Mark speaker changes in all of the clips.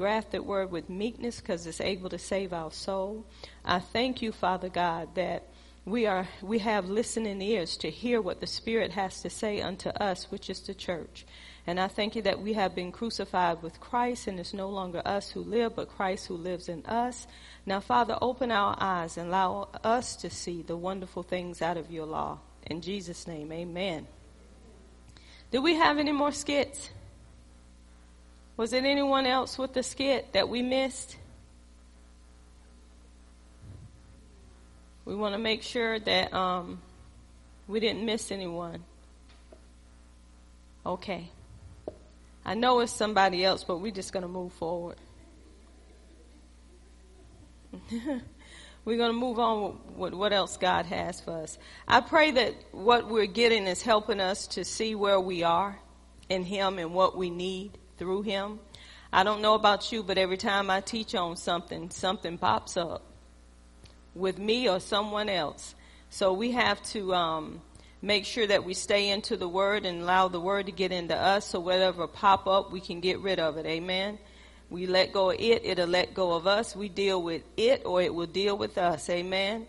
Speaker 1: engraft that word with meekness because it's able to save our soul. I thank you, Father God, that we are we have listening ears to hear what the Spirit has to say unto us, which is the church. And I thank you that we have been crucified with Christ, and it's no longer us who live, but Christ who lives in us. Now, Father, open our eyes and allow us to see the wonderful things out of your law. In Jesus' name, amen. Do we have any more skits? Was it anyone else with the skit that we missed? We want to make sure that um, we didn't miss anyone. Okay. I know it's somebody else, but we're just going to move forward. we're going to move on with what else God has for us. I pray that what we're getting is helping us to see where we are in Him and what we need through Him. I don't know about you, but every time I teach on something, something pops up with me or someone else. So we have to um, make sure that we stay into the Word and allow the Word to get into us. So whatever pop up, we can get rid of it. Amen. We let go of it, it'll let go of us. We deal with it or it will deal with us. Amen.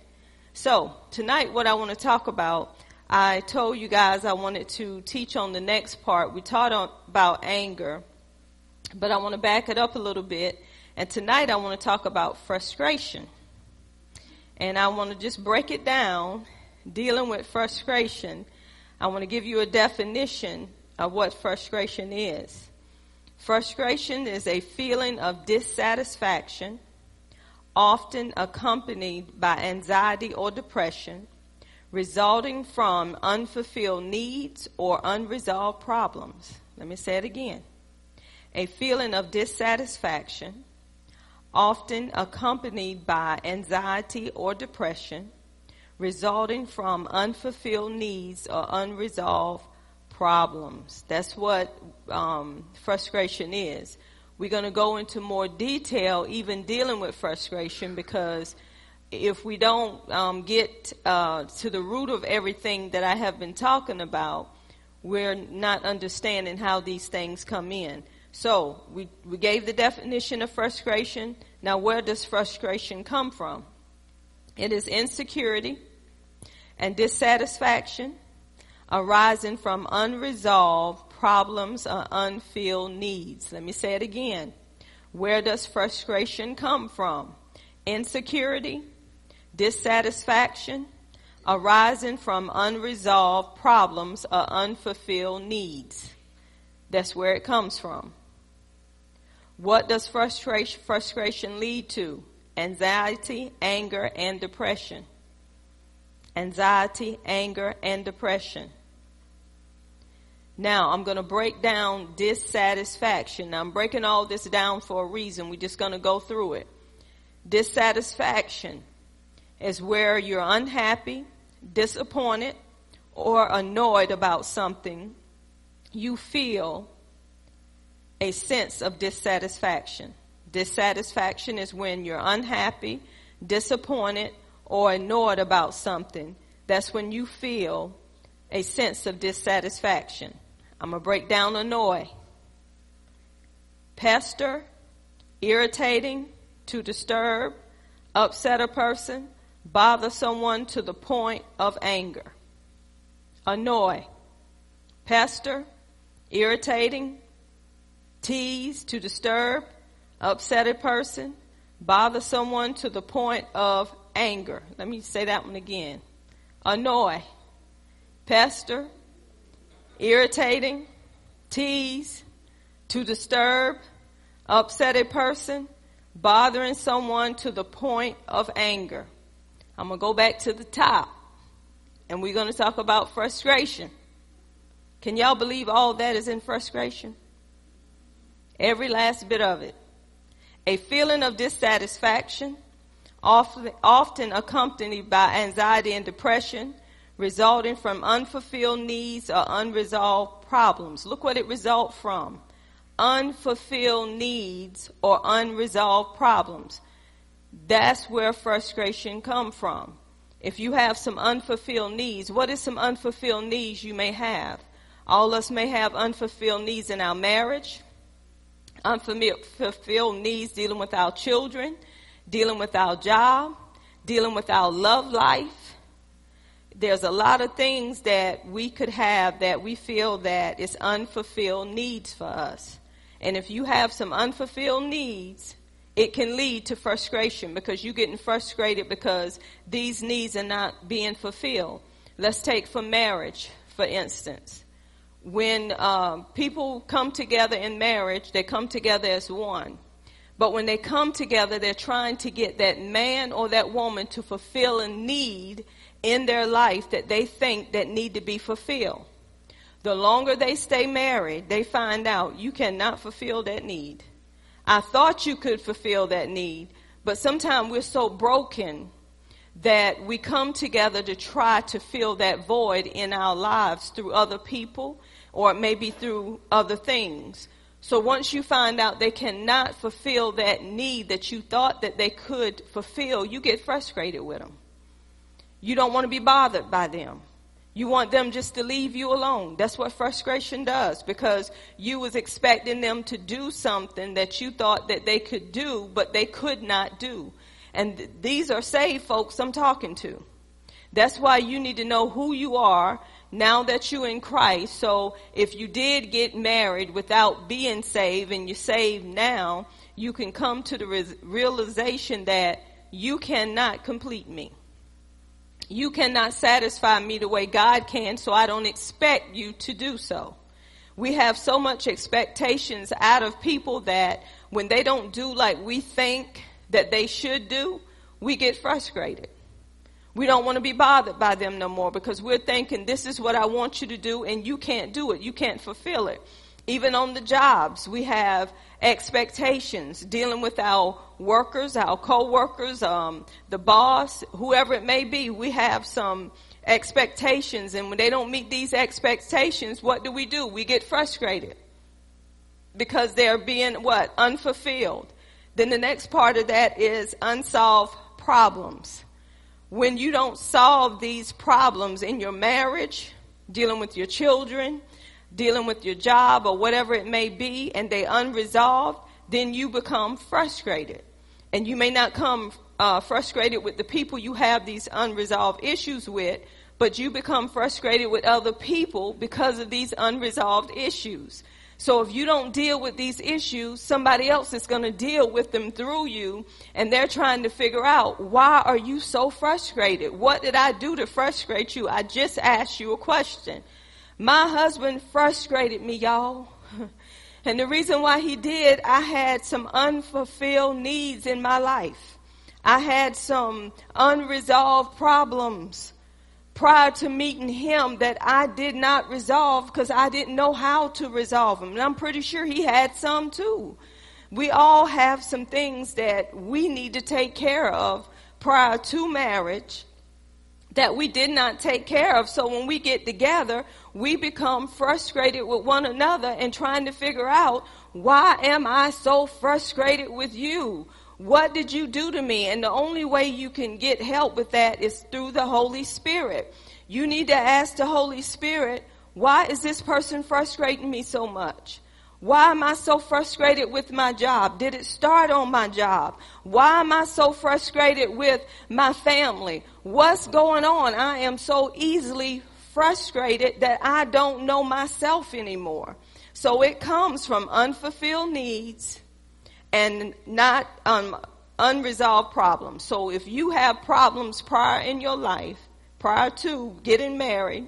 Speaker 1: So tonight what I want to talk about, I told you guys I wanted to teach on the next part. We taught on, about anger, but I want to back it up a little bit. And tonight I want to talk about frustration. And I want to just break it down, dealing with frustration. I want to give you a definition of what frustration is. Frustration is a feeling of dissatisfaction, often accompanied by anxiety or depression, resulting from unfulfilled needs or unresolved problems. Let me say it again. A feeling of dissatisfaction, often accompanied by anxiety or depression, resulting from unfulfilled needs or unresolved problems. That's what um, frustration is. We're going to go into more detail, even dealing with frustration, because if we don't um, get uh, to the root of everything that I have been talking about, we're not understanding how these things come in. So we, we gave the definition of frustration. Now, where does frustration come from? It is insecurity and dissatisfaction arising from unresolved problems or unfilled needs. Let me say it again. Where does frustration come from? Insecurity, dissatisfaction, arising from unresolved problems or unfulfilled needs. That's where it comes from. What does frustration, frustration lead to? Anxiety, anger, and depression. Anxiety, anger, and depression. Now, I'm going to break down dissatisfaction. Now, I'm breaking all this down for a reason. We're just going to go through it. Dissatisfaction is where you're unhappy, disappointed, or annoyed about something. You feel a sense of dissatisfaction. Dissatisfaction is when you're unhappy, disappointed, or annoyed about something. That's when you feel a sense of dissatisfaction. I'm going to break down annoy. Pester, irritating, to disturb, upset a person, bother someone to the point of anger. Annoy, pester, irritating, tease, to disturb, upset a person, bother someone to the point of anger. Let me say that one again. Annoy, pester, irritating, tease, to disturb, upset a person, bothering someone to the point of anger. I'm going to go back to the top and we're going to talk about frustration. Can y'all believe all that is in frustration? Every last bit of it. A feeling of dissatisfaction, often, often accompanied by anxiety and depression, resulting from unfulfilled needs or unresolved problems. Look what it results from. Unfulfilled needs or unresolved problems. That's where frustration come from. If you have some unfulfilled needs, what is some unfulfilled needs you may have? All of us may have unfulfilled needs in our marriage, unfulfilled needs dealing with our children, dealing with our job, dealing with our love life. There's a lot of things that we could have that we feel that is unfulfilled needs for us. And if you have some unfulfilled needs, it can lead to frustration because you're getting frustrated because these needs are not being fulfilled. Let's take for marriage, for instance. When um, people come together in marriage, they come together as one. But when they come together, they're trying to get that man or that woman to fulfill a need in their life that they think that need to be fulfilled. The longer they stay married, they find out you cannot fulfill that need. I thought you could fulfill that need, but sometimes we're so broken that we come together to try to fill that void in our lives through other people or maybe through other things. So once you find out they cannot fulfill that need that you thought that they could fulfill, you get frustrated with them. You don't want to be bothered by them. You want them just to leave you alone. That's what frustration does because you was expecting them to do something that you thought that they could do, but they could not do. And th- these are saved folks I'm talking to. That's why you need to know who you are now that you're in Christ. So if you did get married without being saved and you're saved now, you can come to the re- realization that you cannot complete me. You cannot satisfy me the way God can, so I don't expect you to do so. We have so much expectations out of people that when they don't do like we think that they should do, we get frustrated. We don't want to be bothered by them no more because we're thinking this is what I want you to do and you can't do it. You can't fulfill it. Even on the jobs, we have expectations dealing with our workers, our co-workers, um, the boss, whoever it may be. We have some expectations, and when they don't meet these expectations, what do we do? We get frustrated because they're being what unfulfilled. Then the next part of that is unsolved problems. When you don't solve these problems in your marriage, dealing with your children, dealing with your job or whatever it may be and they unresolved, then you become frustrated. And you may not come uh, frustrated with the people you have these unresolved issues with, but you become frustrated with other people because of these unresolved issues. So if you don't deal with these issues, somebody else is going to deal with them through you and they're trying to figure out why are you so frustrated? What did I do to frustrate you? I just asked you a question. My husband frustrated me, y'all. And the reason why he did, I had some unfulfilled needs in my life. I had some unresolved problems prior to meeting him that I did not resolve because I didn't know how to resolve them. And I'm pretty sure he had some too. We all have some things that we need to take care of prior to marriage that we did not take care of. So when we get together, we become frustrated with one another and trying to figure out why am I so frustrated with you? What did you do to me? And the only way you can get help with that is through the Holy Spirit. You need to ask the Holy Spirit, why is this person frustrating me so much? Why am I so frustrated with my job? Did it start on my job? Why am I so frustrated with my family? What's going on? I am so easily frustrated that I don't know myself anymore. So it comes from unfulfilled needs and not um, unresolved problems. So if you have problems prior in your life, prior to getting married,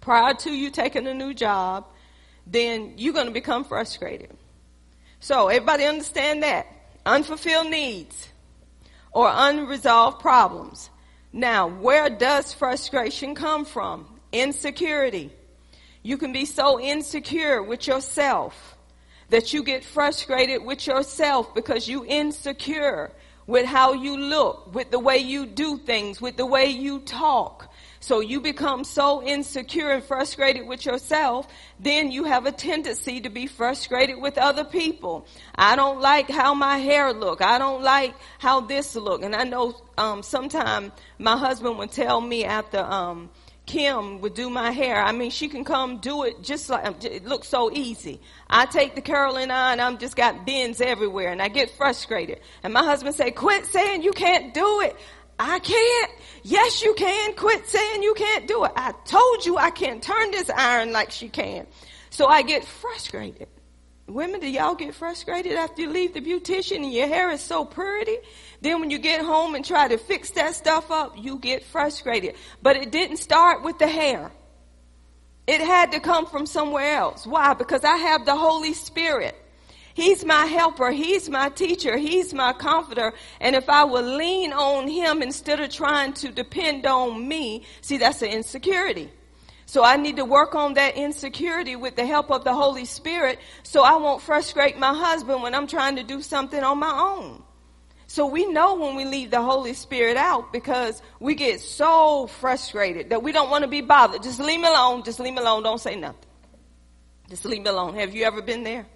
Speaker 1: prior to you taking a new job, then you're going to become frustrated. So everybody understand that. Unfulfilled needs or unresolved problems. Now, where does frustration come from? Insecurity. You can be so insecure with yourself that you get frustrated with yourself because you insecure with how you look, with the way you do things, with the way you talk, so you become so insecure and frustrated with yourself, then you have a tendency to be frustrated with other people. I don't like how my hair look. I don't like how this look. And I know um, sometimes my husband would tell me after um, Kim would do my hair. I mean, she can come do it just like, um, it looks so easy. I take the curling on, I'm just got bends everywhere and I get frustrated. And my husband say, quit saying you can't do it. I can't. Yes, you can. Quit saying you can't do it. I told you I can't turn this iron like she can. So I get frustrated. Women, do y'all get frustrated after you leave the beautician and your hair is so pretty? Then when you get home and try to fix that stuff up, you get frustrated. But it didn't start with the hair. It had to come from somewhere else. Why? Because I have the Holy Spirit. He's my helper. He's my teacher. He's my comforter. And if I will lean on him instead of trying to depend on me, see, that's an insecurity. So I need to work on that insecurity with the help of the Holy Spirit so I won't frustrate my husband when I'm trying to do something on my own. So we know when we leave the Holy Spirit out because we get so frustrated that we don't want to be bothered. Just leave me alone. Just leave me alone. Don't say nothing. Just leave me alone. Have you ever been there?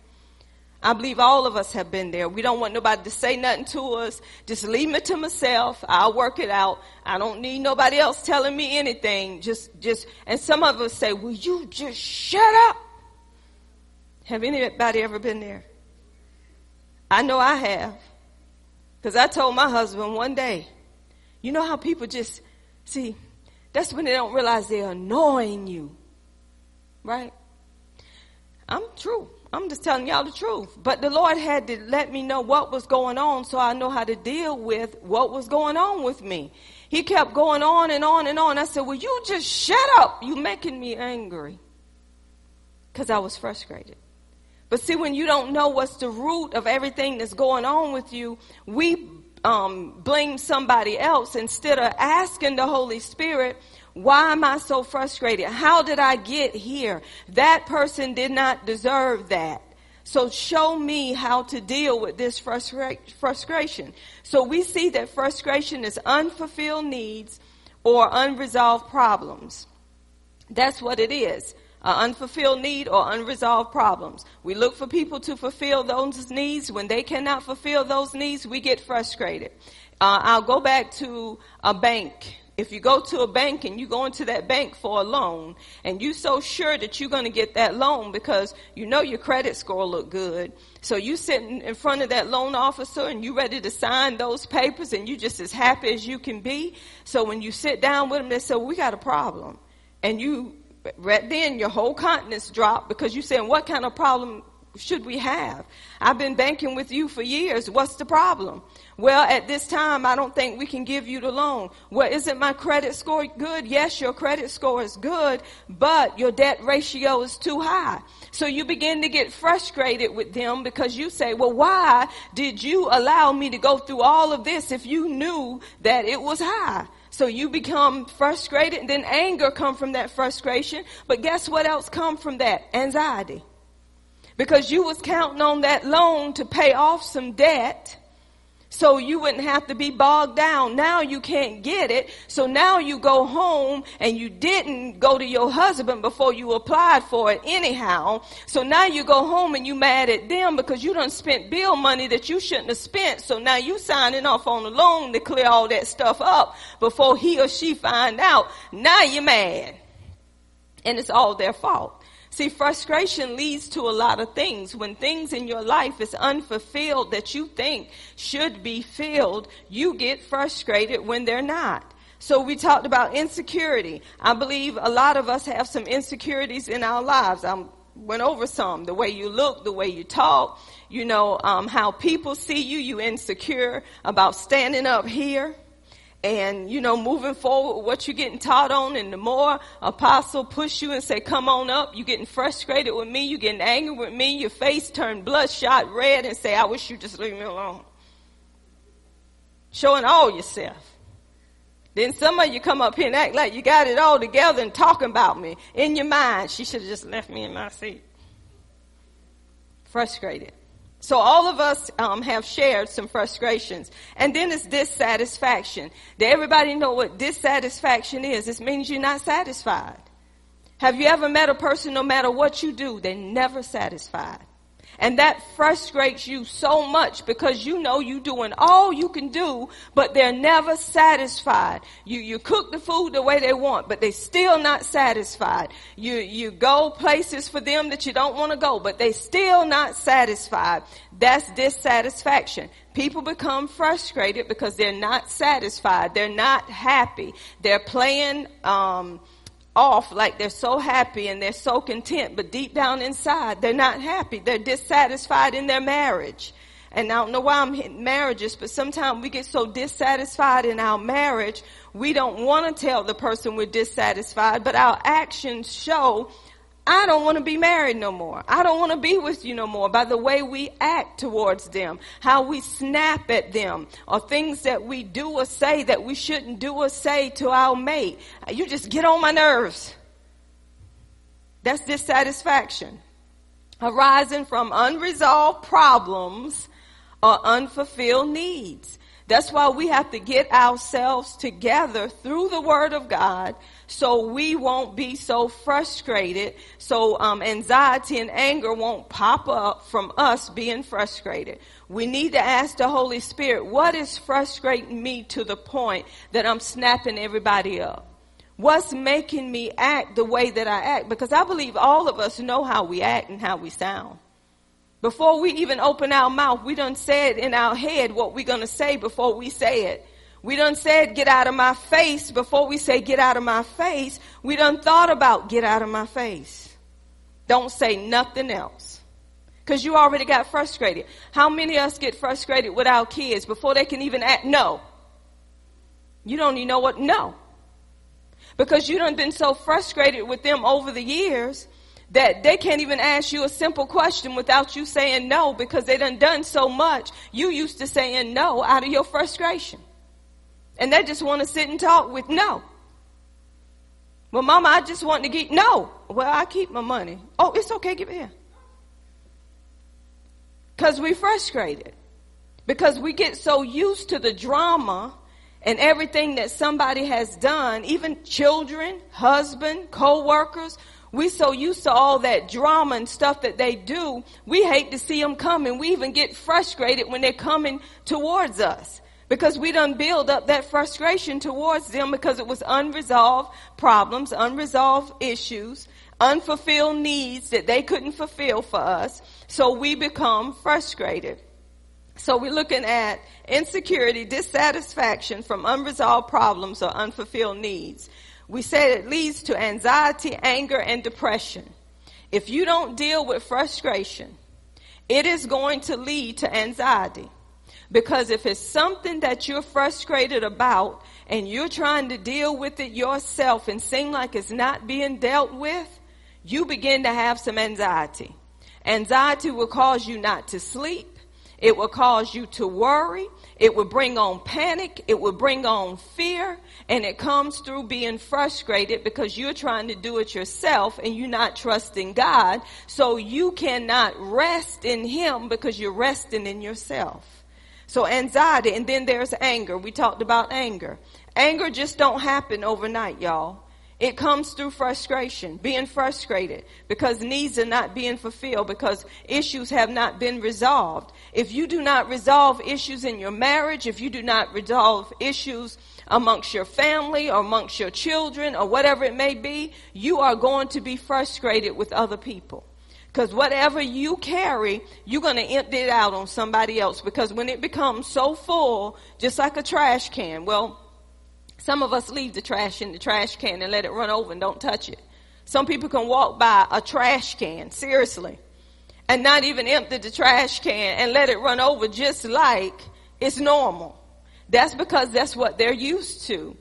Speaker 1: I believe all of us have been there. We don't want nobody to say nothing to us. Just leave me to myself. I'll work it out. I don't need nobody else telling me anything. Just, just, and some of us say, will you just shut up? Have anybody ever been there? I know I have. Cause I told my husband one day, you know how people just, see, that's when they don't realize they're annoying you. Right? I'm true. I'm just telling y'all the truth. But the Lord had to let me know what was going on so I know how to deal with what was going on with me. He kept going on and on and on. I said, Will you just shut up? You're making me angry. Because I was frustrated. But see, when you don't know what's the root of everything that's going on with you, we um, blame somebody else instead of asking the Holy Spirit, why am I so frustrated? How did I get here? That person did not deserve that. So show me how to deal with this frustra- frustration. So we see that frustration is unfulfilled needs or unresolved problems. That's what it is. An unfulfilled need or unresolved problems. We look for people to fulfill those needs. When they cannot fulfill those needs, we get frustrated. Uh, I'll go back to a bank if you go to a bank and you go into that bank for a loan and you're so sure that you're going to get that loan because you know your credit score look good. So you sitting in front of that loan officer and you ready to sign those papers and you just as happy as you can be. So when you sit down with them, they say, well, we got a problem. And you, right then your whole countenance drop because you saying, what kind of problem should we have? I've been banking with you for years. What's the problem? Well, at this time, I don't think we can give you the loan. Well, isn't my credit score good? Yes, your credit score is good, but your debt ratio is too high. So you begin to get frustrated with them because you say, well, why did you allow me to go through all of this if you knew that it was high? So you become frustrated and then anger come from that frustration. But guess what else come from that? Anxiety because you was counting on that loan to pay off some debt so you wouldn't have to be bogged down. Now you can't get it. So now you go home and you didn't go to your husband before you applied for it anyhow. So now you go home and you mad at them because you done spent bill money that you shouldn't have spent. So now you signing off on a loan to clear all that stuff up before he or she find out. Now you're mad. And it's all their fault. See, frustration leads to a lot of things. When things in your life is unfulfilled that you think should be filled, you get frustrated when they're not. So we talked about insecurity. I believe a lot of us have some insecurities in our lives. I went over some. The way you look, the way you talk, you know, um, how people see you, you insecure about standing up here and you know moving forward what you're getting taught on and the more apostle push you and say come on up. You're getting frustrated with me. You're getting angry with me. Your face turned bloodshot red and say i wish you just leave me alone. Showing all yourself. Then some of you come up here and act like you got it all together and talking about me. In your mind she should have just left me in my seat. Frustrated so all of us um, have shared some frustrations. And then it's dissatisfaction. Did everybody know what dissatisfaction is? This means you're not satisfied. Have you ever met a person, no matter what you do, they're never satisfied? And that frustrates you so much because you know you're doing all you can do, but they're never satisfied. You, you cook the food the way they want, but they're still not satisfied. You, you go places for them that you don't want to go, but they're still not satisfied. That's dissatisfaction. People become frustrated because they're not satisfied. They're not happy. They're playing, um, off like they're so happy and they're so content, but deep down inside, they're not happy. They're dissatisfied in their marriage. And I don't know why I'm hitting marriages, but sometimes we get so dissatisfied in our marriage, we don't want to tell the person we're dissatisfied, but our actions show I don't want to be married no more. I don't want to be with you no more by the way we act towards them, how we snap at them, or things that we do or say that we shouldn't do or say to our mate. You just get on my nerves. That's dissatisfaction arising from unresolved problems or unfulfilled needs. That's why we have to get ourselves together through the Word of God so we won't be so frustrated. So um, anxiety and anger won't pop up from us being frustrated. We need to ask the Holy Spirit, what is frustrating me to the point that I'm snapping everybody up? What's making me act the way that I act? Because I believe all of us know how we act and how we sound. Before we even open our mouth, we done said in our head what going to say before we say it. We done said get out of my face before we say get out of my face. We done thought about get out of my face. Don't say nothing else. Cause you already got frustrated. How many of us get frustrated with our kids before they can even act no? You don't even know what no. Because you done been so frustrated with them over the years that they can't even ask you a simple question without you saying no because they done done so much. You used to saying no out of your frustration. And they just want to sit and talk with no. Well, mama, I just want to get, no. Well, I keep my money. Oh, it's okay, give it here. Cause we frustrated. Because we get so used to the drama and everything that somebody has done, even children, husband, co-workers, we so used to all that drama and stuff that they do, we hate to see them coming. We even get frustrated when they're coming towards us because we done build up that frustration towards them because it was unresolved problems, unresolved issues, unfulfilled needs that they couldn't fulfill for us. So we become frustrated. So we're looking at insecurity, dissatisfaction from unresolved problems or unfulfilled needs. We said it leads to anxiety, anger, and depression. If you don't deal with frustration, it is going to lead to anxiety. Because if it's something that you're frustrated about and you're trying to deal with it yourself and seem like it's not being dealt with, you begin to have some anxiety. Anxiety will cause you not to sleep. It will cause you to worry. It will bring on panic. It will bring on fear. And it comes through being frustrated because you're trying to do it yourself and you're not trusting God. So you cannot rest in Him because you're resting in yourself. So anxiety and then there's anger. We talked about anger. Anger just don't happen overnight, y'all. It comes through frustration, being frustrated because needs are not being fulfilled, because issues have not been resolved. If you do not resolve issues in your marriage, if you do not resolve issues amongst your family or amongst your children or whatever it may be, you are going to be frustrated with other people. Because whatever you carry, you're going to empty it out on somebody else. Because when it becomes so full, just like a trash can, well, some of us leave the trash in the trash can and let it run over and don't touch it. Some people can walk by a trash can, seriously, and not even empty the trash can and let it run over just like it's normal. That's because that's what they're used to.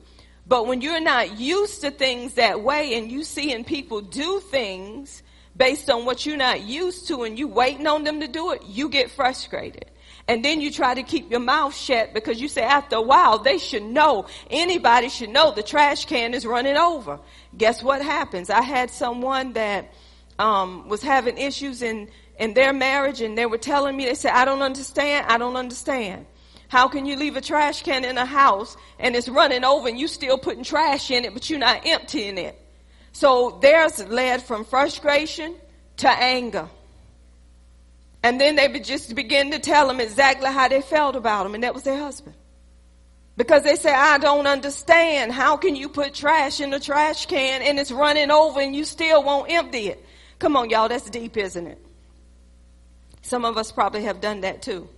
Speaker 1: But when you're not used to things that way and you seeing people do things based on what you're not used to and you waiting on them to do it, you get frustrated. And then you try to keep your mouth shut because you say after a while they should know, anybody should know the trash can is running over. Guess what happens? I had someone that um, was having issues in, in their marriage and they were telling me, they said, I don't understand, I don't understand. How can you leave a trash can in a house and it's running over and you still putting trash in it, but you're not emptying it? So theirs led from frustration to anger. And then they would just begin to tell them exactly how they felt about him, and that was their husband. Because they say, I don't understand. How can you put trash in the trash can and it's running over and you still won't empty it? Come on, y'all, that's deep, isn't it? Some of us probably have done that too.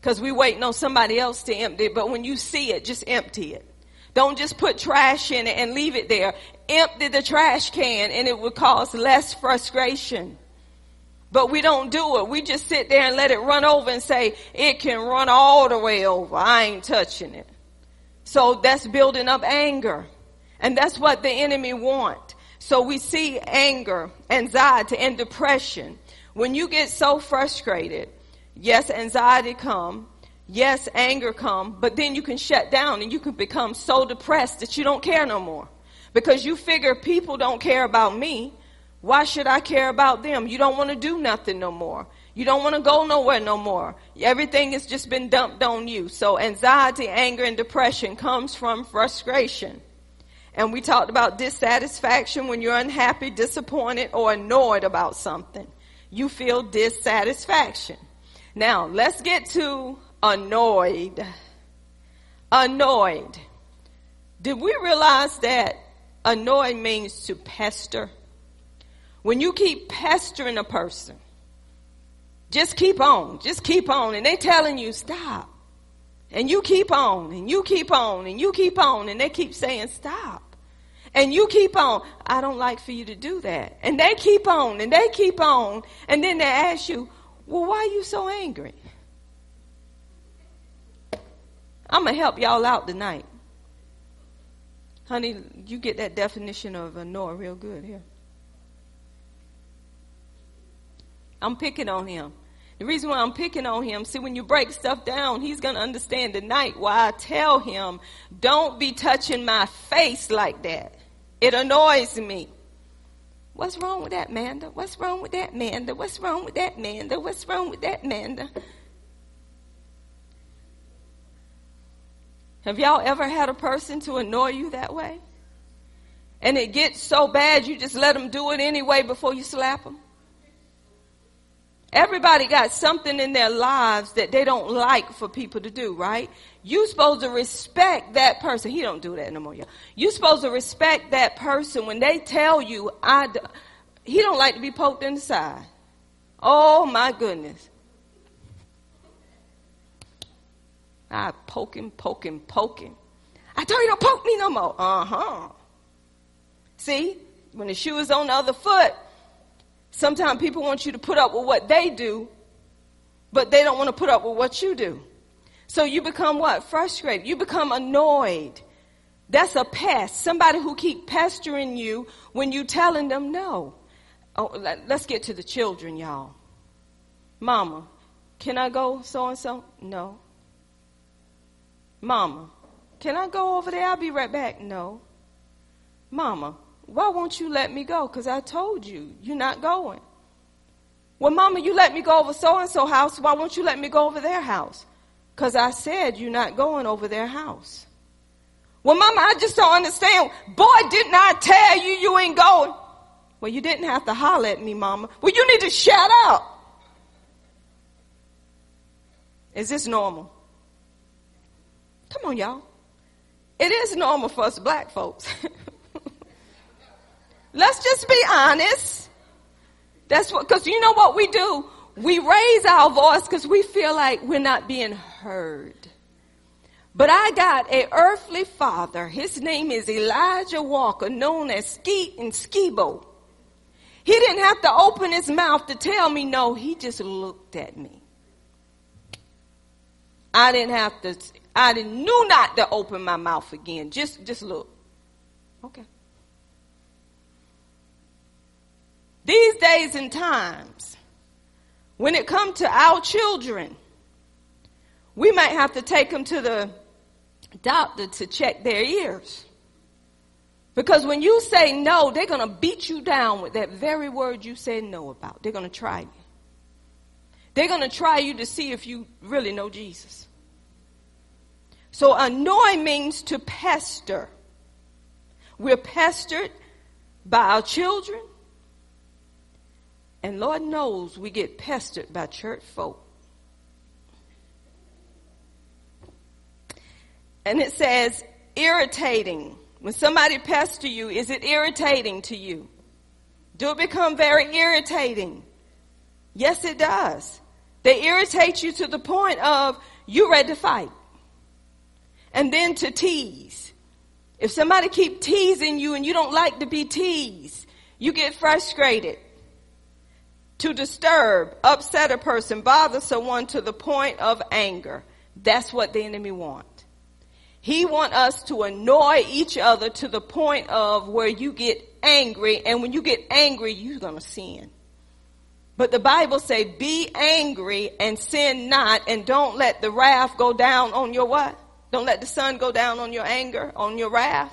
Speaker 1: Because we waiting on somebody else to empty it, but when you see it, just empty it. Don't just put trash in it and leave it there. Empty the trash can and it will cause less frustration. But we don't do it. We just sit there and let it run over and say, it can run all the way over. I ain't touching it. So that's building up anger. And that's what the enemy want. So we see anger, anxiety, and depression. When you get so frustrated, yes, anxiety come, yes, anger come, but then you can shut down and you can become so depressed that you don't care no more. Because you figure people don't care about me. Why should I care about them? You don't want to do nothing no more. You don't want to go nowhere no more. Everything has just been dumped on you. So anxiety, anger, and depression comes from frustration. And we talked about dissatisfaction when you're unhappy, disappointed, or annoyed about something. You feel dissatisfaction. Now, let's get to annoyed. Annoyed. Did we realize that annoyed means to pester? When you keep pestering a person, just keep on, just keep on, and they telling you stop. And you keep on, and you keep on, and you keep on, and they keep saying stop. And you keep on. I don't like for you to do that. And they keep on, and they keep on, and then they ask you, well, why are you so angry? I'm going to help y'all out tonight. Honey, you get that definition of annoy real good here. I'm picking on him. The reason why I'm picking on him, see, when you break stuff down, he's going to understand tonight why I tell him, don't be touching my face like that. It annoys me. What's wrong with that, Manda? What's wrong with that, Manda? What's wrong with that, Manda? What's wrong with that, Manda? Have y'all ever had a person to annoy you that way? And it gets so bad you just let them do it anyway before you slap them? Everybody got something in their lives that they don't like for people to do, right? You supposed to respect that person. He don't do that no more, y'all. You supposed to respect that person when they tell you, I, he don't like to be poked in the side. Oh my goodness. I poke him, poke him, poke him. I told you don't poke me no more. Uh huh. See, when the shoe is on the other foot, Sometimes people want you to put up with what they do, but they don't want to put up with what you do. So you become what? Frustrated. You become annoyed. That's a pest. Somebody who keep pestering you when you telling them no. Oh, let's get to the children, y'all. Mama, can I go so and so? No. Mama, can I go over there? I'll be right back. No. Mama, why won't you let me go? Because I told you, you're not going. Well, mama, you let me go over so and so house. Why won't you let me go over their house? Because I said you're not going over their house. Well, mama, I just don't understand. Boy, didn't I tell you you ain't going? Well, you didn't have to holler at me, mama. Well, you need to shut up. Is this normal? Come on, y'all. It is normal for us black folks. Let's just be honest. That's what, cause you know what we do? We raise our voice cause we feel like we're not being heard. But I got a earthly father. His name is Elijah Walker, known as Skeet and Skibo. He didn't have to open his mouth to tell me no. He just looked at me. I didn't have to, I didn't, knew not to open my mouth again. Just, just look. Okay. These days and times, when it comes to our children, we might have to take them to the doctor to check their ears. Because when you say no, they're going to beat you down with that very word you said no about. They're going to try you. They're going to try you to see if you really know Jesus. So annoy means to pester. We're pestered by our children. And Lord knows we get pestered by church folk. And it says, irritating. When somebody pester you, is it irritating to you? Do it become very irritating? Yes, it does. They irritate you to the point of you ready to fight. And then to tease. If somebody keep teasing you and you don't like to be teased, you get frustrated. To disturb, upset a person, bother someone to the point of anger. That's what the enemy wants. He want us to annoy each other to the point of where you get angry, and when you get angry, you're gonna sin. But the Bible say, be angry and sin not, and don't let the wrath go down on your what? Don't let the sun go down on your anger, on your wrath.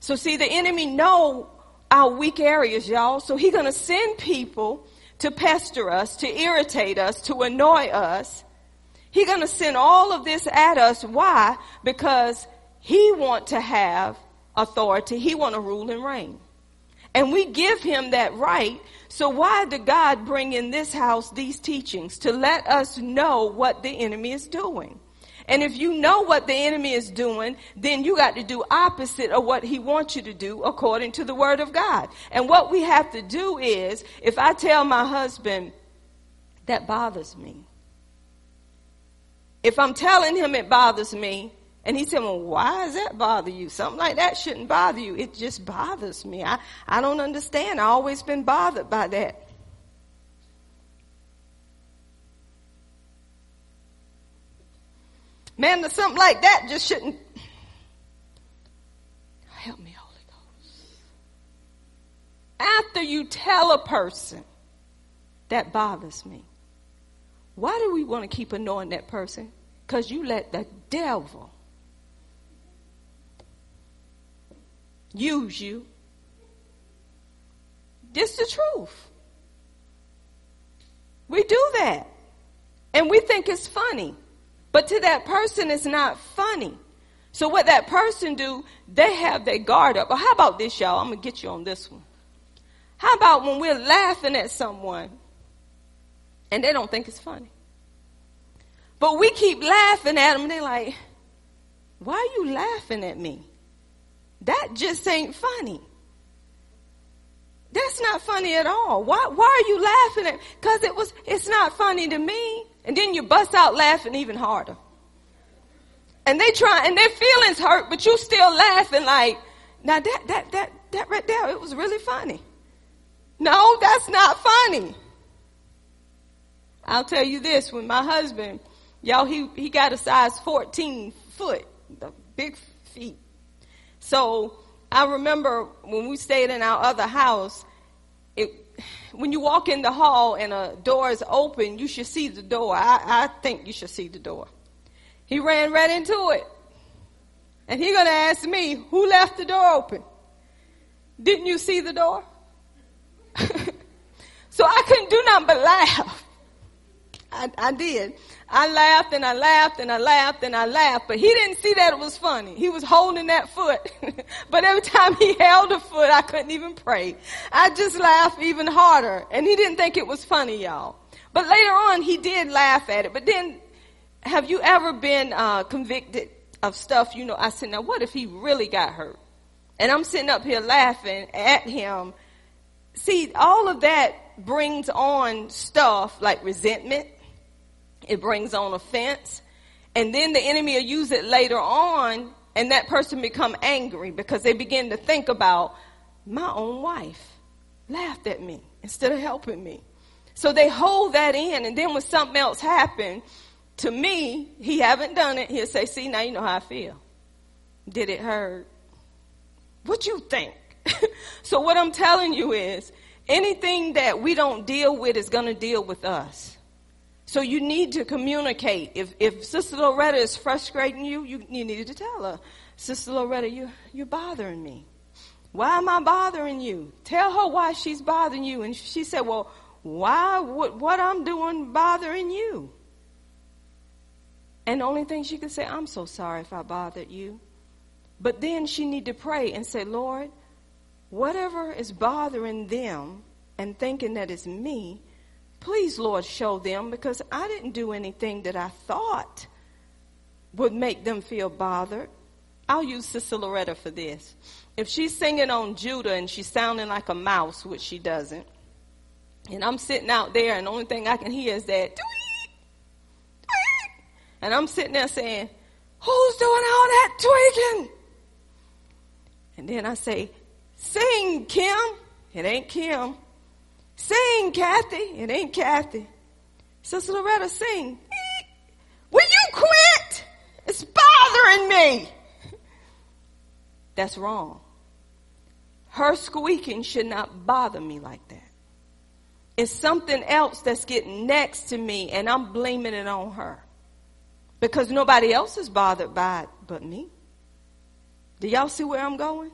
Speaker 1: So see, the enemy know our weak areas, y'all. So he gonna send people to pester us, to irritate us, to annoy us. He's going to send all of this at us. Why? Because he want to have authority. He want to rule and reign. And we give him that right. So why did God bring in this house these teachings? To let us know what the enemy is doing. And if you know what the enemy is doing, then you got to do opposite of what he wants you to do according to the word of God. And what we have to do is, if I tell my husband, that bothers me. If I'm telling him it bothers me, and he said, well, why does that bother you? Something like that shouldn't bother you. It just bothers me. I, I don't understand. I've always been bothered by that. Man, that something like that just shouldn't. Help me, Holy Ghost. After you tell a person that bothers me, why do we want to keep annoying that person? Because you let the devil use you. This is the truth. We do that. And we think it's funny. But to that person, it's not funny. So what that person do, they have their guard up. But how about this, y'all? I'm to get you on this one. How about when we're laughing at someone and they don't think it's funny. But we keep laughing at them and they're like, why are you laughing at me? That just ain't funny. That's not funny at all. Why, why are you laughing at Cause it was, it's not funny to me. And then you bust out laughing even harder. And they try, and their feelings hurt, but you still laughing like, now that, that, that, that right there, it was really funny. No, that's not funny. I'll tell you this, when my husband, y'all, he, he got a size 14 foot, big feet. So I remember when we stayed in our other house, it, when you walk in the hall and a door is open, you should see the door. I, I think you should see the door. He ran right into it. And he gonna ask me, who left the door open? Didn't you see the door? so I couldn't do nothing but laugh. I, I did. I laughed and I laughed and I laughed and I laughed, but he didn't see that it was funny. He was holding that foot. but every time he held a foot, I couldn't even pray. I just laughed even harder. And he didn't think it was funny, y'all. But later on, he did laugh at it. But then, have you ever been uh, convicted of stuff? You know, I said, now what if he really got hurt? And I'm sitting up here laughing at him. See, all of that brings on stuff like resentment it brings on offense. And then the enemy will use it later on and that person become angry because they begin to think about my own wife laughed at me instead of helping me. So they hold that in and then when something else happened to me, he haven't done it, he'll say, see, now you know how I feel. Did it hurt? What you think? so what I'm telling you is anything that we don't deal with is going to deal with us. So you need to communicate. If, if Sister Loretta is frustrating you, you, you need to tell her, Sister Loretta, you, you're bothering me. Why am I bothering you? Tell her why she's bothering you. And she said, well, why would what I'm doing bothering you? And the only thing she could say, I'm so sorry if I bothered you. But then she need to pray and say, Lord, whatever is bothering them, and thinking that it's me, please, Lord, show them because I didn't do anything that I thought would make them feel bothered. I'll use Sister Loretta for this. If she's singing on Judah and she's sounding like a mouse, which she doesn't, and I'm sitting out there and the only thing I can hear is that, tweet, tweet, and I'm sitting there saying, Who's doing all that tweaking? And then I say, Sing, Kim. It ain't Kim. Sing, Kathy. It ain't Kathy. Sister Loretta, sing. Will you quit? It's bothering me. That's wrong. Her squeaking should not bother me like that. It's something else that's getting next to me and I'm blaming it on her. Because nobody else is bothered by it but me. Do y'all see where I'm going?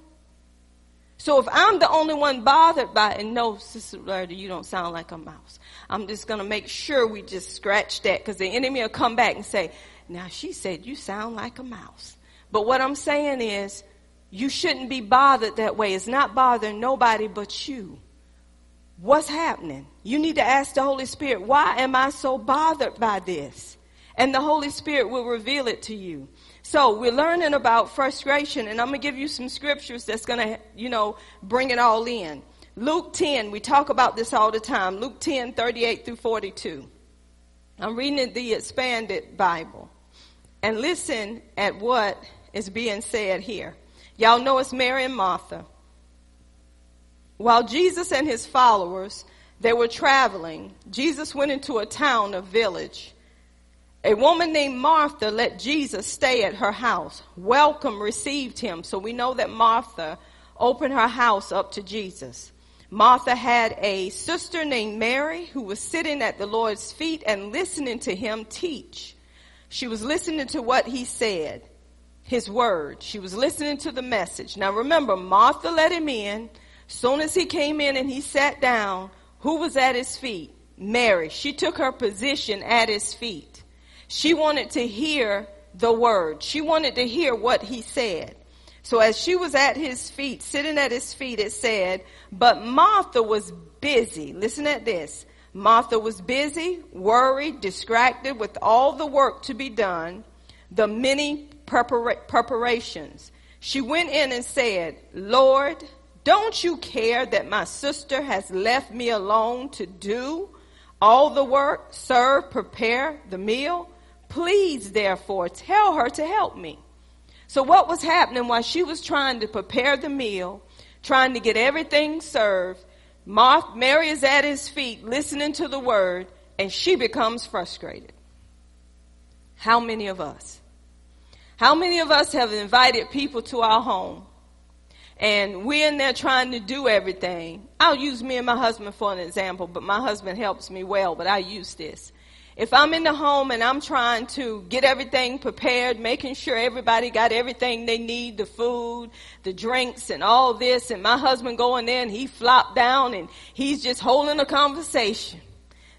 Speaker 1: So if I'm the only one bothered by it, and no, Sister Loretta, you don't sound like a mouse. I'm just going to make sure we just scratch that because the enemy will come back and say, now she said you sound like a mouse. But what I'm saying is, you shouldn't be bothered that way. It's not bothering nobody but you. What's happening? You need to ask the Holy Spirit, why am I so bothered by this? And the Holy Spirit will reveal it to you. So we're learning about frustration and I'm going to give you some scriptures that's going to, you know, bring it all in. Luke 10, we talk about this all the time. Luke 10, 38 through 42. I'm reading the expanded Bible. And listen at what is being said here. Y'all know it's Mary and Martha. While Jesus and his followers, they were traveling, Jesus went into a town, a village, a woman named Martha let Jesus stay at her house. Welcome received him. So we know that Martha opened her house up to Jesus. Martha had a sister named Mary who was sitting at the Lord's feet and listening to him teach. She was listening to what he said, his word. She was listening to the message. Now remember, Martha let him in. Soon as he came in and he sat down, who was at his feet? Mary. She took her position at his feet. She wanted to hear the word. She wanted to hear what he said. So as she was at his feet, sitting at his feet, it said, but Martha was busy. Listen at this. Martha was busy, worried, distracted with all the work to be done, the many prepara- preparations. She went in and said, Lord, don't you care that my sister has left me alone to do all the work, serve, prepare the meal? Please, therefore, tell her to help me. So what was happening while she was trying to prepare the meal, trying to get everything served, Mary is at his feet listening to the word and she becomes frustrated. How many of us? How many of us have invited people to our home and we're in there trying to do everything? I'll use me and my husband for an example, but my husband helps me well, but I use this. If I'm in the home and I'm trying to get everything prepared, making sure everybody got everything they need, the food, the drinks and all this, and my husband going in, he flopped down and he's just holding a conversation.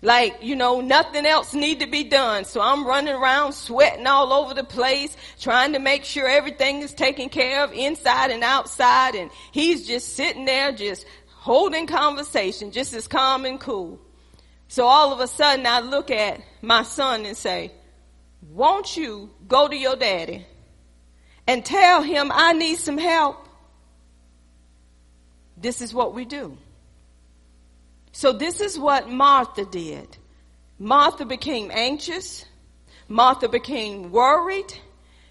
Speaker 1: Like, you know, nothing else need to be done. So I'm running around sweating all over the place, trying to make sure everything is taken care of inside and outside. And he's just sitting there, just holding conversation, just as calm and cool. So all of a sudden I look at my son and say, won't you go to your daddy and tell him I need some help? This is what we do. So this is what Martha did. Martha became anxious. Martha became worried.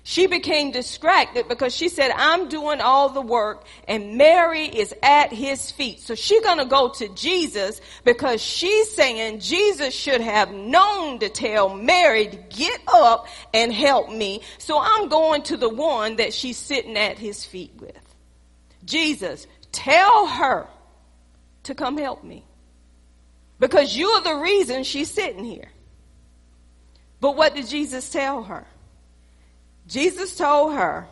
Speaker 1: She became distracted because she said, I'm doing all the work and Mary is at his feet. So she's going to go to Jesus because she's saying Jesus should have known to tell Mary to get up and help me. So I'm going to the one that she's sitting at his feet with. Jesus, tell her to come help me because you're the reason she's sitting here. But what did Jesus tell her? Jesus told her,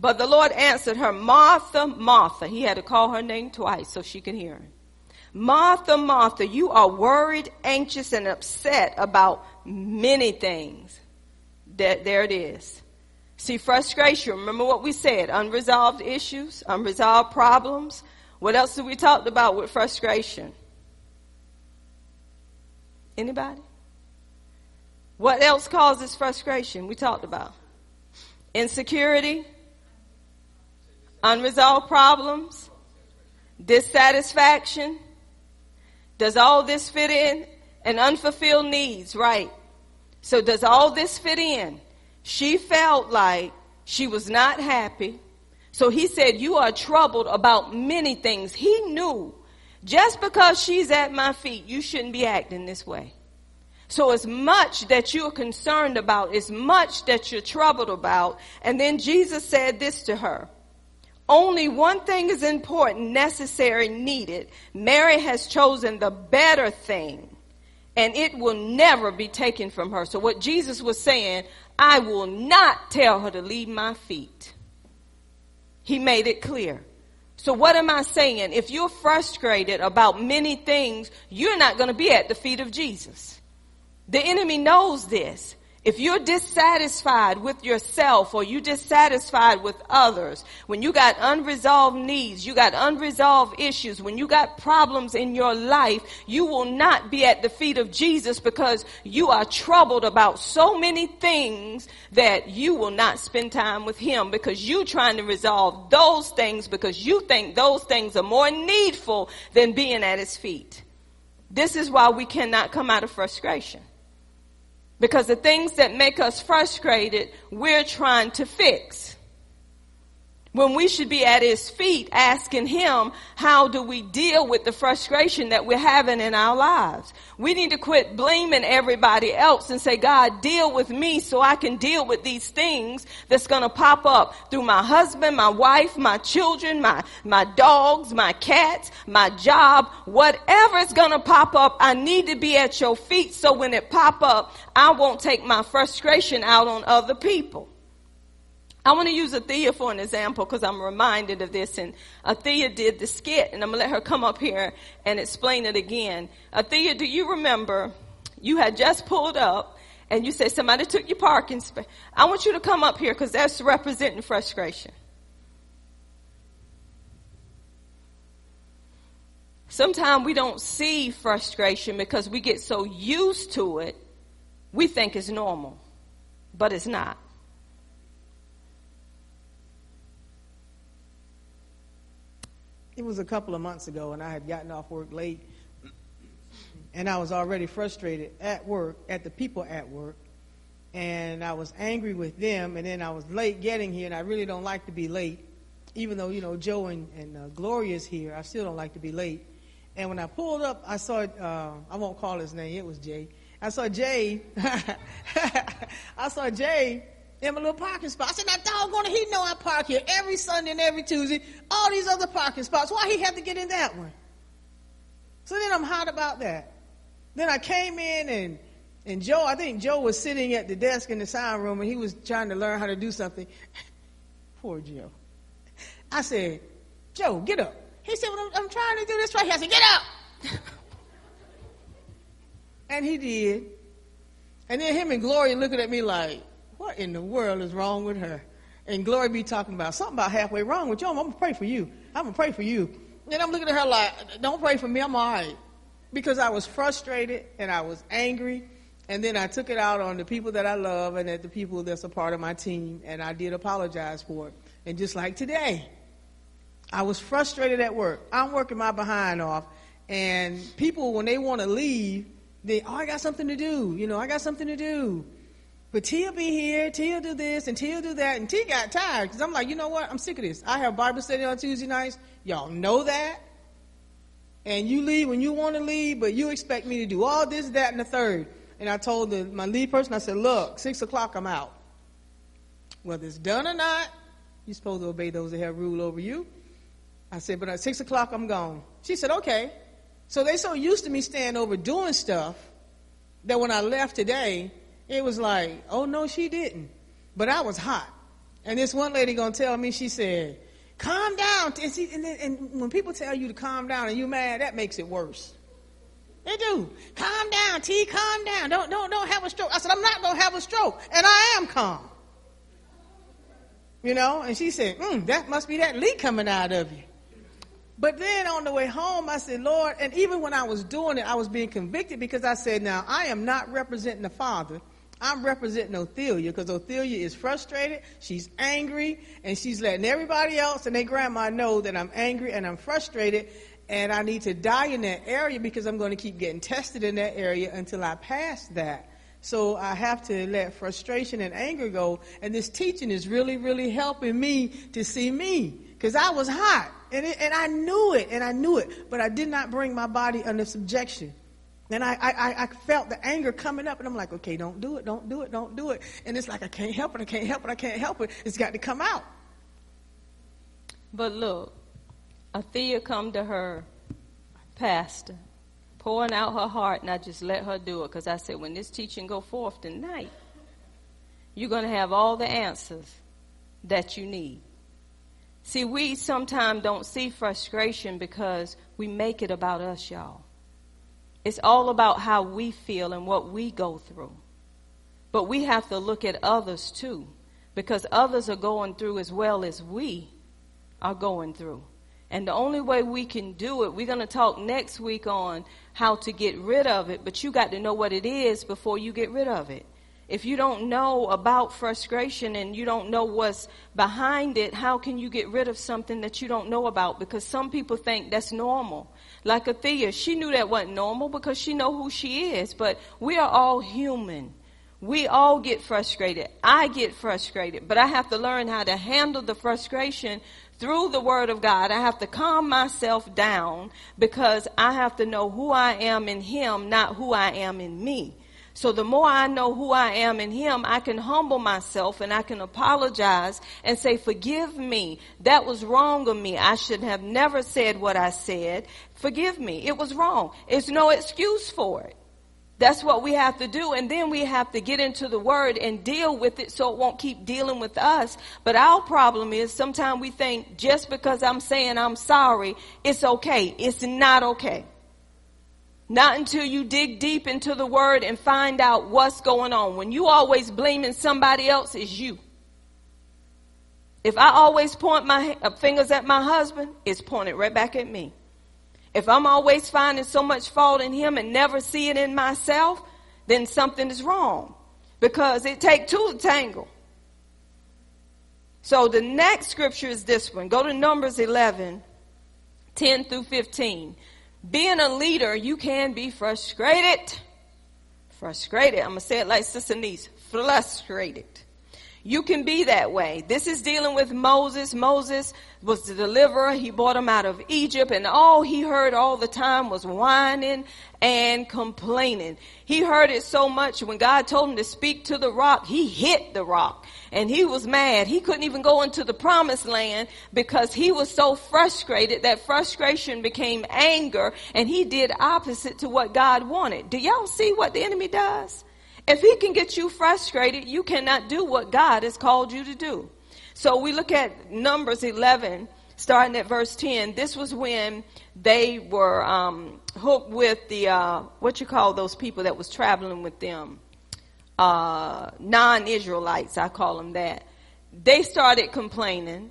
Speaker 1: but the Lord answered her, Martha, Martha. He had to call her name twice so she could hear him. Martha, Martha, you are worried, anxious, and upset about many things. That, there it is. See, frustration, remember what we said, unresolved issues, unresolved problems. What else did we talk about with frustration? Anybody? What else causes frustration? We talked about insecurity, unresolved problems, dissatisfaction. Does all this fit in? And unfulfilled needs, right? So does all this fit in? She felt like she was not happy. So he said, you are troubled about many things. He knew just because she's at my feet, you shouldn't be acting this way. So as much that you're concerned about, as much that you're troubled about, and then Jesus said this to her. Only one thing is important, necessary, needed. Mary has chosen the better thing, and it will never be taken from her. So what Jesus was saying, I will not tell her to leave my feet. He made it clear. So what am I saying? If you're frustrated about many things, you're not going to be at the feet of Jesus. The enemy knows this. If you're dissatisfied with yourself or you're dissatisfied with others, when you got unresolved needs, you got unresolved issues, when you got problems in your life, you will not be at the feet of Jesus because you are troubled about so many things that you will not spend time with him because you're trying to resolve those things because you think those things are more needful than being at his feet. This is why we cannot come out of frustration. Because the things that make us frustrated, we're trying to fix when we should be at his feet asking him, how do we deal with the frustration that we're having in our lives? We need to quit blaming everybody else and say, God, deal with me so I can deal with these things that's going to pop up through my husband, my wife, my children, my, my dogs, my cats, my job, whatever is going to pop up. I need to be at your feet so when it pop up, I won't take my frustration out on other people. I want to use Athea for an example because I'm reminded of this. And Athea did the skit, and I'm going to let her come up here and explain it again. Athea, do you remember you had just pulled up and you said somebody took your parking space? I want you to come up here because that's representing frustration. Sometimes we don't see frustration because we get so used to it, we think it's normal, but it's not.
Speaker 2: It was a couple of months ago, and I had gotten off work late, and I was already frustrated at work, at the people at work, and I was angry with them, and then I was late getting here, and I really don't like to be late, even though, you know, Joe and, and uh, Gloria's here, I still don't like to be late. And when I pulled up, I saw, uh, I won't call his name, it was Jay. I saw Jay, I saw Jay in my little parking spot. I said, now doggone it, he know I park here every Sunday and every Tuesday, all these other parking spots. Why he had to get in that one? So then I'm hot about that. Then I came in and and Joe, I think Joe was sitting at the desk in the sound room and he was trying to learn how to do something. Poor Joe. I said, Joe, get up. He said, well, I'm, I'm trying to do this right here. I said, get up. and he did. And then him and Gloria looking at me like, what in the world is wrong with her? And Glory be talking about something about halfway wrong with you. I'm, to pray for you. I'm to pray for you. And I'm looking at her like, don't pray for me. I'm all right. Because I was frustrated and I was angry. And then I took it out on the people that I love and at the people that's a part of my team. And I did apologize for it. And just like today, I was frustrated at work. I'm working my behind off. And people, when they want to leave, they, oh, I got something to do. You know, I got something to do. But Tia be here, Tia do this, and Tia do that, and Tia got tired because I'm like, you know what? I'm sick of this. I have Bible study on Tuesday nights. Y'all know that. And you leave when you want to leave, but you expect me to do all this, that, and the third. And I told the, my lead person, I said, look, six o'clock, I'm out. Whether it's done or not, you're supposed to obey those that have rule over you. I said, but at six o'clock, I'm gone. She said, okay. So they so used to me staying over doing stuff that when I left today, it was like, oh no, she didn't. But I was hot. And this one lady gonna tell me, she said, calm down. And, and, and when people tell you to calm down and you mad, that makes it worse. They do. Calm down, T, calm down. Don't, don't, don't have a stroke. I said, I'm not gonna have a stroke. And I am calm. You know, and she said, mm, that must be that leak coming out of you. But then on the way home, I said, Lord, and even when I was doing it, I was being convicted because I said, now I am not representing the Father. I'm representing Othelia because Othelia is frustrated, she's angry, and she's letting everybody else and their grandma know that I'm angry and I'm frustrated, and I need to die in that area because I'm going to keep getting tested in that area until I pass that. So I have to let frustration and anger go, and this teaching is really, really helping me to see me because I was hot, and, it, and I knew it, and I knew it, but I did not bring my body under subjection. And I, I, I felt the anger coming up, and I'm like, okay, don't do it, don't do it, don't do it. And it's like, I can't help it, I can't help it, I can't help it. It's got to come out.
Speaker 1: But look, Athea come to her pastor, pouring out her heart, and I just let her do it because I said, when this teaching go forth tonight, you're going to have all the answers that you need. See, we sometimes don't see frustration because we make it about us, y'all. It's all about how we feel and what we go through. But we have to look at others too, because others are going through as well as we are going through. And the only way we can do it, we're going to talk next week on how to get rid of it, but you got to know what it is before you get rid of it. If you don't know about frustration and you don't know what's behind it, how can you get rid of something that you don't know about? Because some people think that's normal. Like Athea, she knew that wasn't normal because she know who she is, but we are all human. We all get frustrated. I get frustrated, but I have to learn how to handle the frustration through the word of God. I have to calm myself down because I have to know who I am in him, not who I am in me. So the more I know who I am in Him, I can humble myself and I can apologize and say, forgive me. That was wrong of me. I should have never said what I said. Forgive me. It was wrong. It's no excuse for it. That's what we have to do. And then we have to get into the word and deal with it so it won't keep dealing with us. But our problem is sometimes we think just because I'm saying I'm sorry, it's okay. It's not okay. Not until you dig deep into the word and find out what's going on. When you always blaming somebody else, it's you. If I always point my uh, fingers at my husband, it's pointed right back at me. If I'm always finding so much fault in him and never see it in myself, then something is wrong. Because it takes two to tangle. So the next scripture is this one. Go to Numbers 11, 10 through 15 being a leader, you can be frustrated. Frustrated. I'm going to say it like Sister Niece. Frustrated. You can be that way. This is dealing with Moses. Moses was the deliverer. He brought him out of Egypt and all he heard all the time was whining and complaining. He heard it so much when God told him to speak to the rock, he hit the rock and he was mad. He couldn't even go into the promised land because he was so frustrated that frustration became anger and he did opposite to what God wanted. Do y'all see what the enemy does? If he can get you frustrated, you cannot do what God has called you to do. So we look at Numbers 11, starting at verse 10. This was when they were um, hooked with the, uh, what you call those people that was traveling with them. Uh, non-Israelites, I call them that. They started complaining.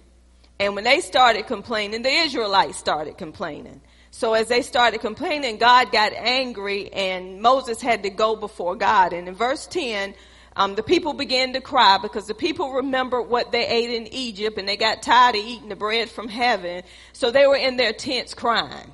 Speaker 1: And when they started complaining, the Israelites started complaining. So as they started complaining, God got angry and Moses had to go before God. And in verse 10, um, the people began to cry because the people remembered what they ate in Egypt and they got tired of eating the bread from heaven. So they were in their tents crying.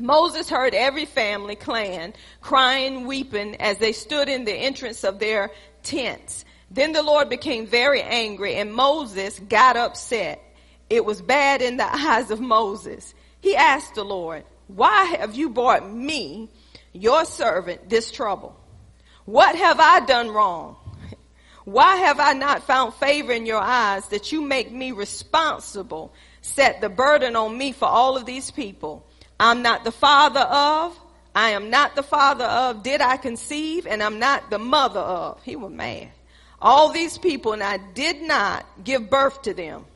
Speaker 1: Moses heard every family clan crying, weeping as they stood in the entrance of their tents. Then the Lord became very angry and Moses got upset. It was bad in the eyes of Moses. He asked the Lord, why have you brought me, your servant, this trouble? What have I done wrong? Why have I not found favor in your eyes that you make me responsible, set the burden on me for all of these people? I'm not the father of, I am not the father of, did I conceive, and I'm not the mother of. He was mad. All these people, and I did not give birth to them.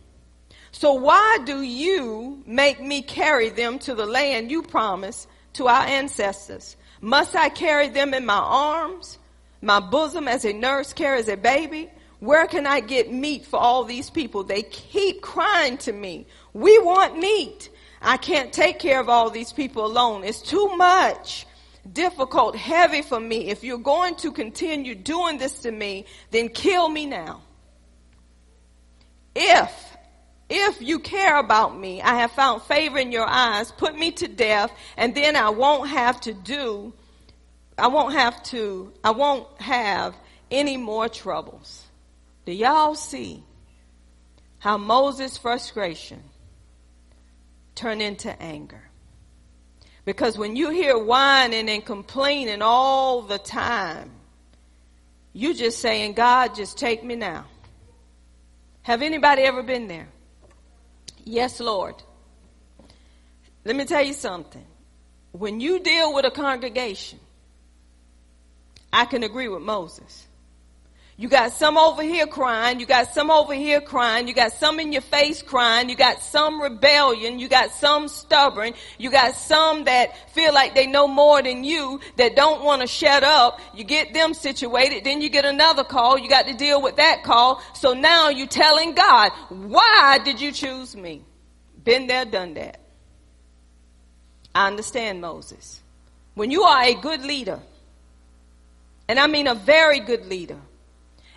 Speaker 1: So why do you make me carry them to the land you promised to our ancestors? Must I carry them in my arms, my bosom as a nurse carries a baby? Where can I get meat for all these people? They keep crying to me. We want meat. I can't take care of all these people alone. It's too much difficult, heavy for me. If you're going to continue doing this to me, then kill me now. If, if you care about me, I have found favor in your eyes, put me to death, and then I won't have to do, I won't have to, I won't have any more troubles. Do y'all see how Moses' frustration turned into anger? Because when you hear whining and complaining all the time, you just saying, God, just take me now. Have anybody ever been there? Yes, Lord. Let me tell you something. When you deal with a congregation, I can agree with Moses. You got some over here crying. You got some over here crying. You got some in your face crying. You got some rebellion. You got some stubborn. You got some that feel like they know more than you that don't want to shut up. You get them situated. Then you get another call. You got to deal with that call. So now you telling God, why did you choose me? Been there, done that. I understand Moses. When you are a good leader, and I mean a very good leader,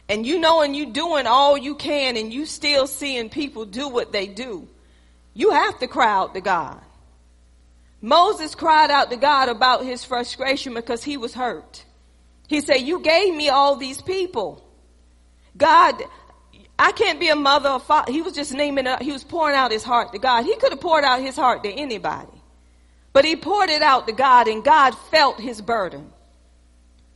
Speaker 1: and you know and you doing all you can and you still seeing people do what they do, you have to cry out to God. Moses cried out to God about his frustration because he was hurt. He said, you gave me all these people. God, I can't be a mother or father. He was just naming it, he was pouring out his heart to God. He could have poured out his heart to anybody. But he poured it out to God and God felt his burden.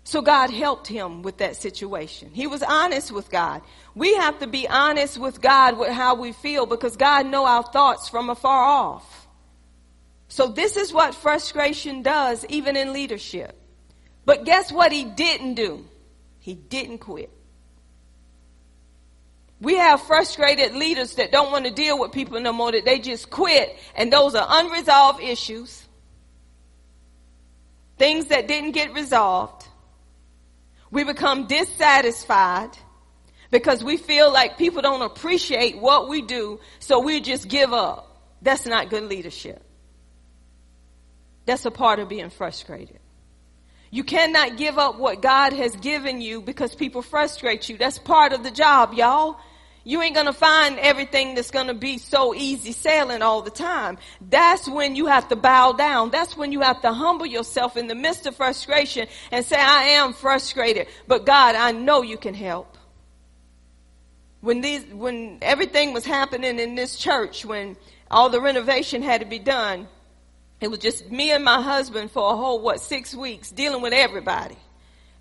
Speaker 1: So God helped him with that situation. He was honest with God. We have to be honest with God with how we feel because God know our thoughts from afar off. So this is what frustration does even in leadership. But guess what he didn't do? He didn't quit. We have frustrated leaders that don't want to deal with people no more, that they just quit, and those are unresolved issues. Things that didn't get resolved. We become dissatisfied because we feel like people don't appreciate what we do, so we just give up. That's not good leadership. That's a part of being frustrated. You cannot give up what God has given you because people frustrate you. That's part of the job, y'all. You ain't gonna find everything that's gonna be so easy sailing all the time. That's when you have to bow down. That's when you have to humble yourself in the midst of frustration and say, I am frustrated, but God, I know you can help. When these, when everything was happening in this church, when all the renovation had to be done, it was just me and my husband for a whole, what, six weeks dealing with everybody.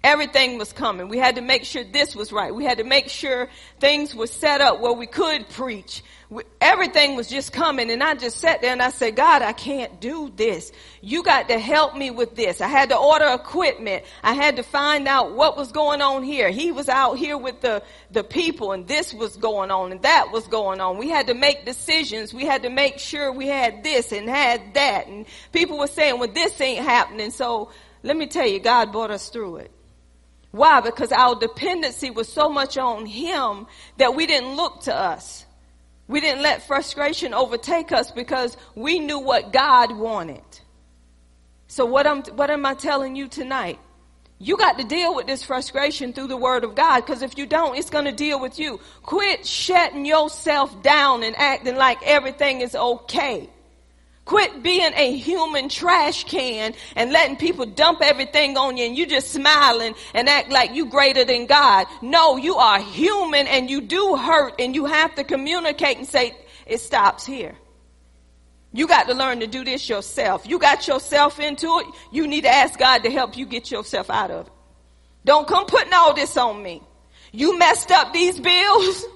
Speaker 1: Everything was coming. We had to make sure this was right. We had to make sure things were set up where we could preach. Everything was just coming and I just sat there and I said, God, I can't do this. You got to help me with this. I had to order equipment. I had to find out what was going on here. He was out here with the, the people and this was going on and that was going on. We had to make decisions. We had to make sure we had this and had that. And people were saying, well, this ain't happening. So let me tell you, God brought us through it. Why? Because our dependency was so much on Him that we didn't look to us. We didn't let frustration overtake us because we knew what God wanted. So what am, what am I telling you tonight? You got to deal with this frustration through the word of God because if you don't, it's going to deal with you. Quit shutting yourself down and acting like everything is okay. Quit being a human trash can and letting people dump everything on you and you just smiling and act like you greater than God. No, you are human and you do hurt and you have to communicate and say, it stops here. You got to learn to do this yourself. You got yourself into it. You need to ask God to help you get yourself out of it. Don't come putting all this on me. You messed up these bills.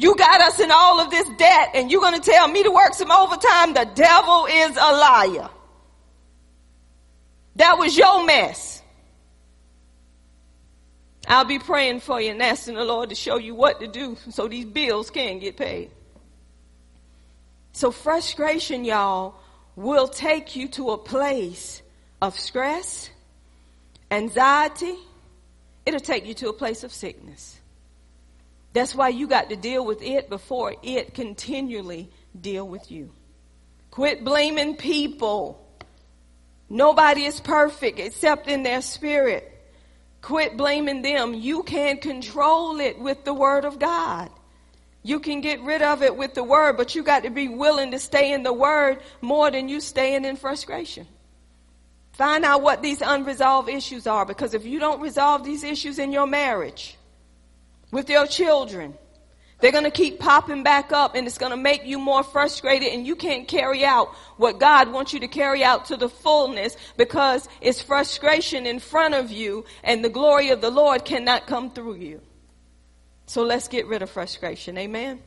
Speaker 1: You got us in all of this debt and you're going to tell me to work some overtime? The devil is a liar. That was your mess. I'll be praying for you and asking the Lord to show you what to do so these bills can get paid. So frustration, y'all, will take you to a place of stress, anxiety. It'll take you to a place of sickness. That's why you got to deal with it before it continually deal with you. Quit blaming people. Nobody is perfect except in their spirit. Quit blaming them. You can control it with the Word of God. You can get rid of it with the Word, but you got to be willing to stay in the Word more than you staying in frustration. Find out what these unresolved issues are because if you don't resolve these issues in your marriage, with your children, they're going to keep popping back up and it's going to make you more frustrated and you can't carry out what God wants you to carry out to the fullness because it's frustration in front of you and the glory of the Lord cannot come through you. So let's get rid of frustration. Amen.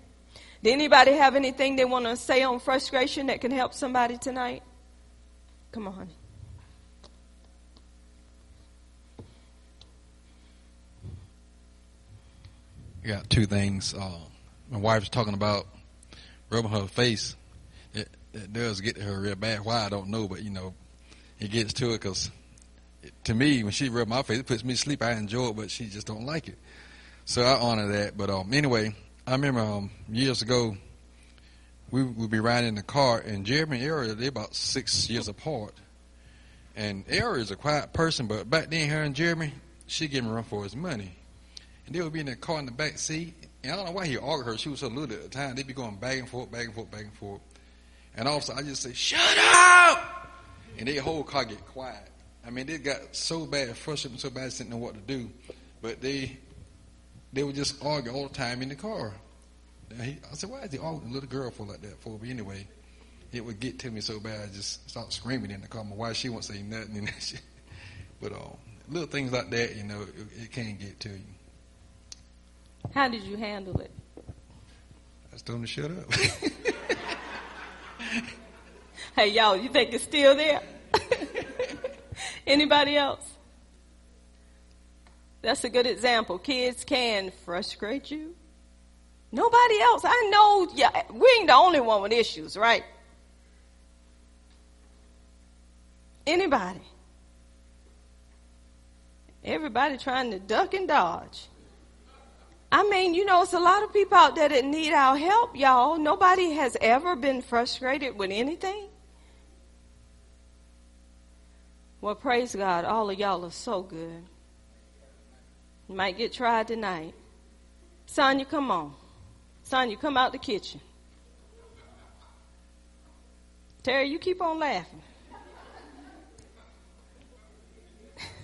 Speaker 1: Did anybody have anything they want to say on frustration that can help somebody tonight? Come on, honey.
Speaker 3: I got two things. Uh, my wife was talking about rubbing her face. It, it does get to her real bad. Why I don't know, but you know, it gets to it because to me, when she rubs my face, it puts me to sleep. I enjoy it, but she just don't like it. So I honor that. But um, anyway, I remember um, years ago, we would be riding in the car, and Jeremy and Ariel, they're about six years apart. And Ariel is a quiet person, but back then, her and Jeremy, she gave him run for his money. And they would be in the car in the back seat. And I don't know why he argued her. She was so little at the time. They'd be going back and forth, back and forth, back and forth. And all of a sudden, I just say, shut up! And their whole car get quiet. I mean, they got so bad, frustrated so bad, they didn't know what to do. But they they would just argue all the time in the car. He, I said, why is he arguing little girl for like that for? But anyway, it would get to me so bad, I just start screaming in the car. My wife, she won't say nothing. But um, little things like that, you know, it, it can get to you.
Speaker 1: How did you handle it?
Speaker 3: I just told him to shut up.
Speaker 1: hey, y'all, you think it's still there? Anybody else? That's a good example. Kids can frustrate you. Nobody else. I know yeah, we ain't the only one with issues, right? Anybody. Everybody trying to duck and dodge. I mean, you know, it's a lot of people out there that need our help, y'all. Nobody has ever been frustrated with anything. Well, praise God, all of y'all are so good. You might get tried tonight. Sonya, come on. Sonya, come out the kitchen. Terry, you keep on laughing.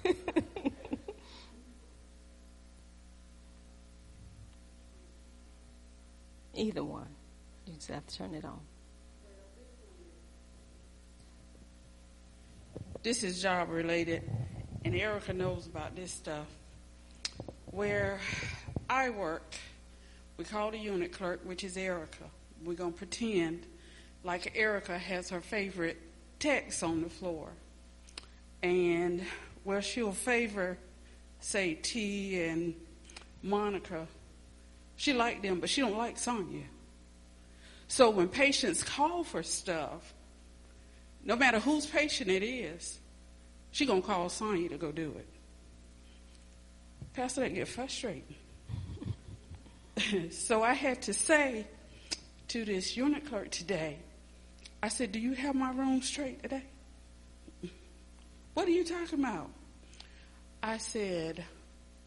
Speaker 1: Either one. You just have to turn it on.
Speaker 4: This is job related, and Erica knows about this stuff. Where I work, we call the unit clerk, which is Erica. We're going to pretend like Erica has her favorite techs on the floor. And where she'll favor, say, T and Monica, she like them, but she don't like Sonya. So when patients call for stuff, no matter whose patient it is, she gonna call Sonya to go do it. Pastor, that get frustrating. so I had to say to this unit clerk today, I said, "Do you have my room straight today?" What are you talking about? I said,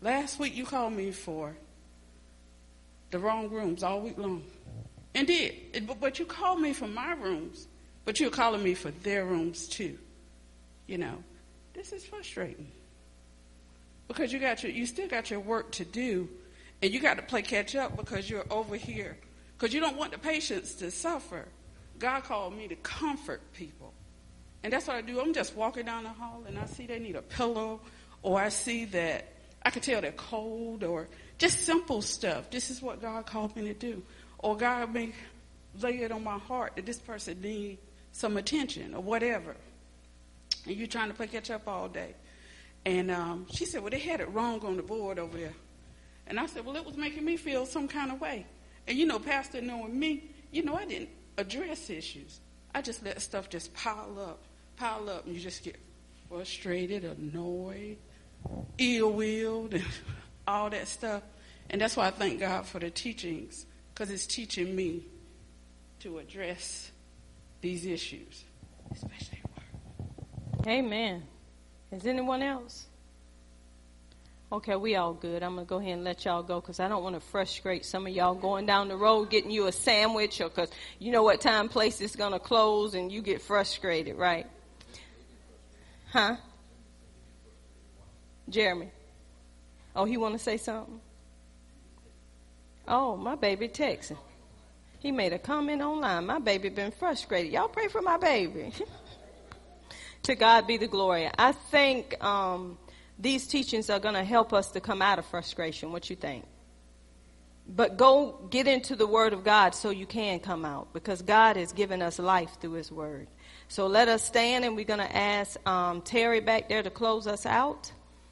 Speaker 4: "Last week you called me for the wrong rooms all week long. And did. But you called me for my rooms, but you're calling me for their rooms too. You know, this is frustrating. Because you got your, you still got your work to do, and you got to play catch up because you're over here. Because you don't want the patients to suffer. God called me to comfort people. And that's what I do. I'm just walking down the hall and I see they need a pillow, or I see that I can tell they're cold, or just simple stuff. This is what God called me to do. Or God may lay it on my heart that this person needs some attention or whatever. And you're trying to play catch up all day. And um, she said, Well, they had it wrong on the board over there. And I said, Well, it was making me feel some kind of way. And you know, Pastor knowing me, you know, I didn't address issues. I just let stuff just pile up, pile up, and you just get frustrated, annoyed, ill willed, all that stuff. And that's why I thank God for the teachings, because it's teaching me to address these issues, especially work.
Speaker 1: Amen. Is anyone else? Okay, we all good. I'm to go ahead and let y'all go because I don't want to frustrate some of y'all going down the road getting you a sandwich or because you know what time place is to close and you get frustrated, right? Huh? Jeremy. Oh, he want to say something? Oh, my baby texting. He made a comment online. My baby been frustrated. Y'all pray for my baby. to God be the glory. I think um, these teachings are going to help us to come out of frustration. What you think? But go get into the Word of God so you can come out because God has given us life through His Word. So let us stand and we're going to ask um, Terry back there to close us out.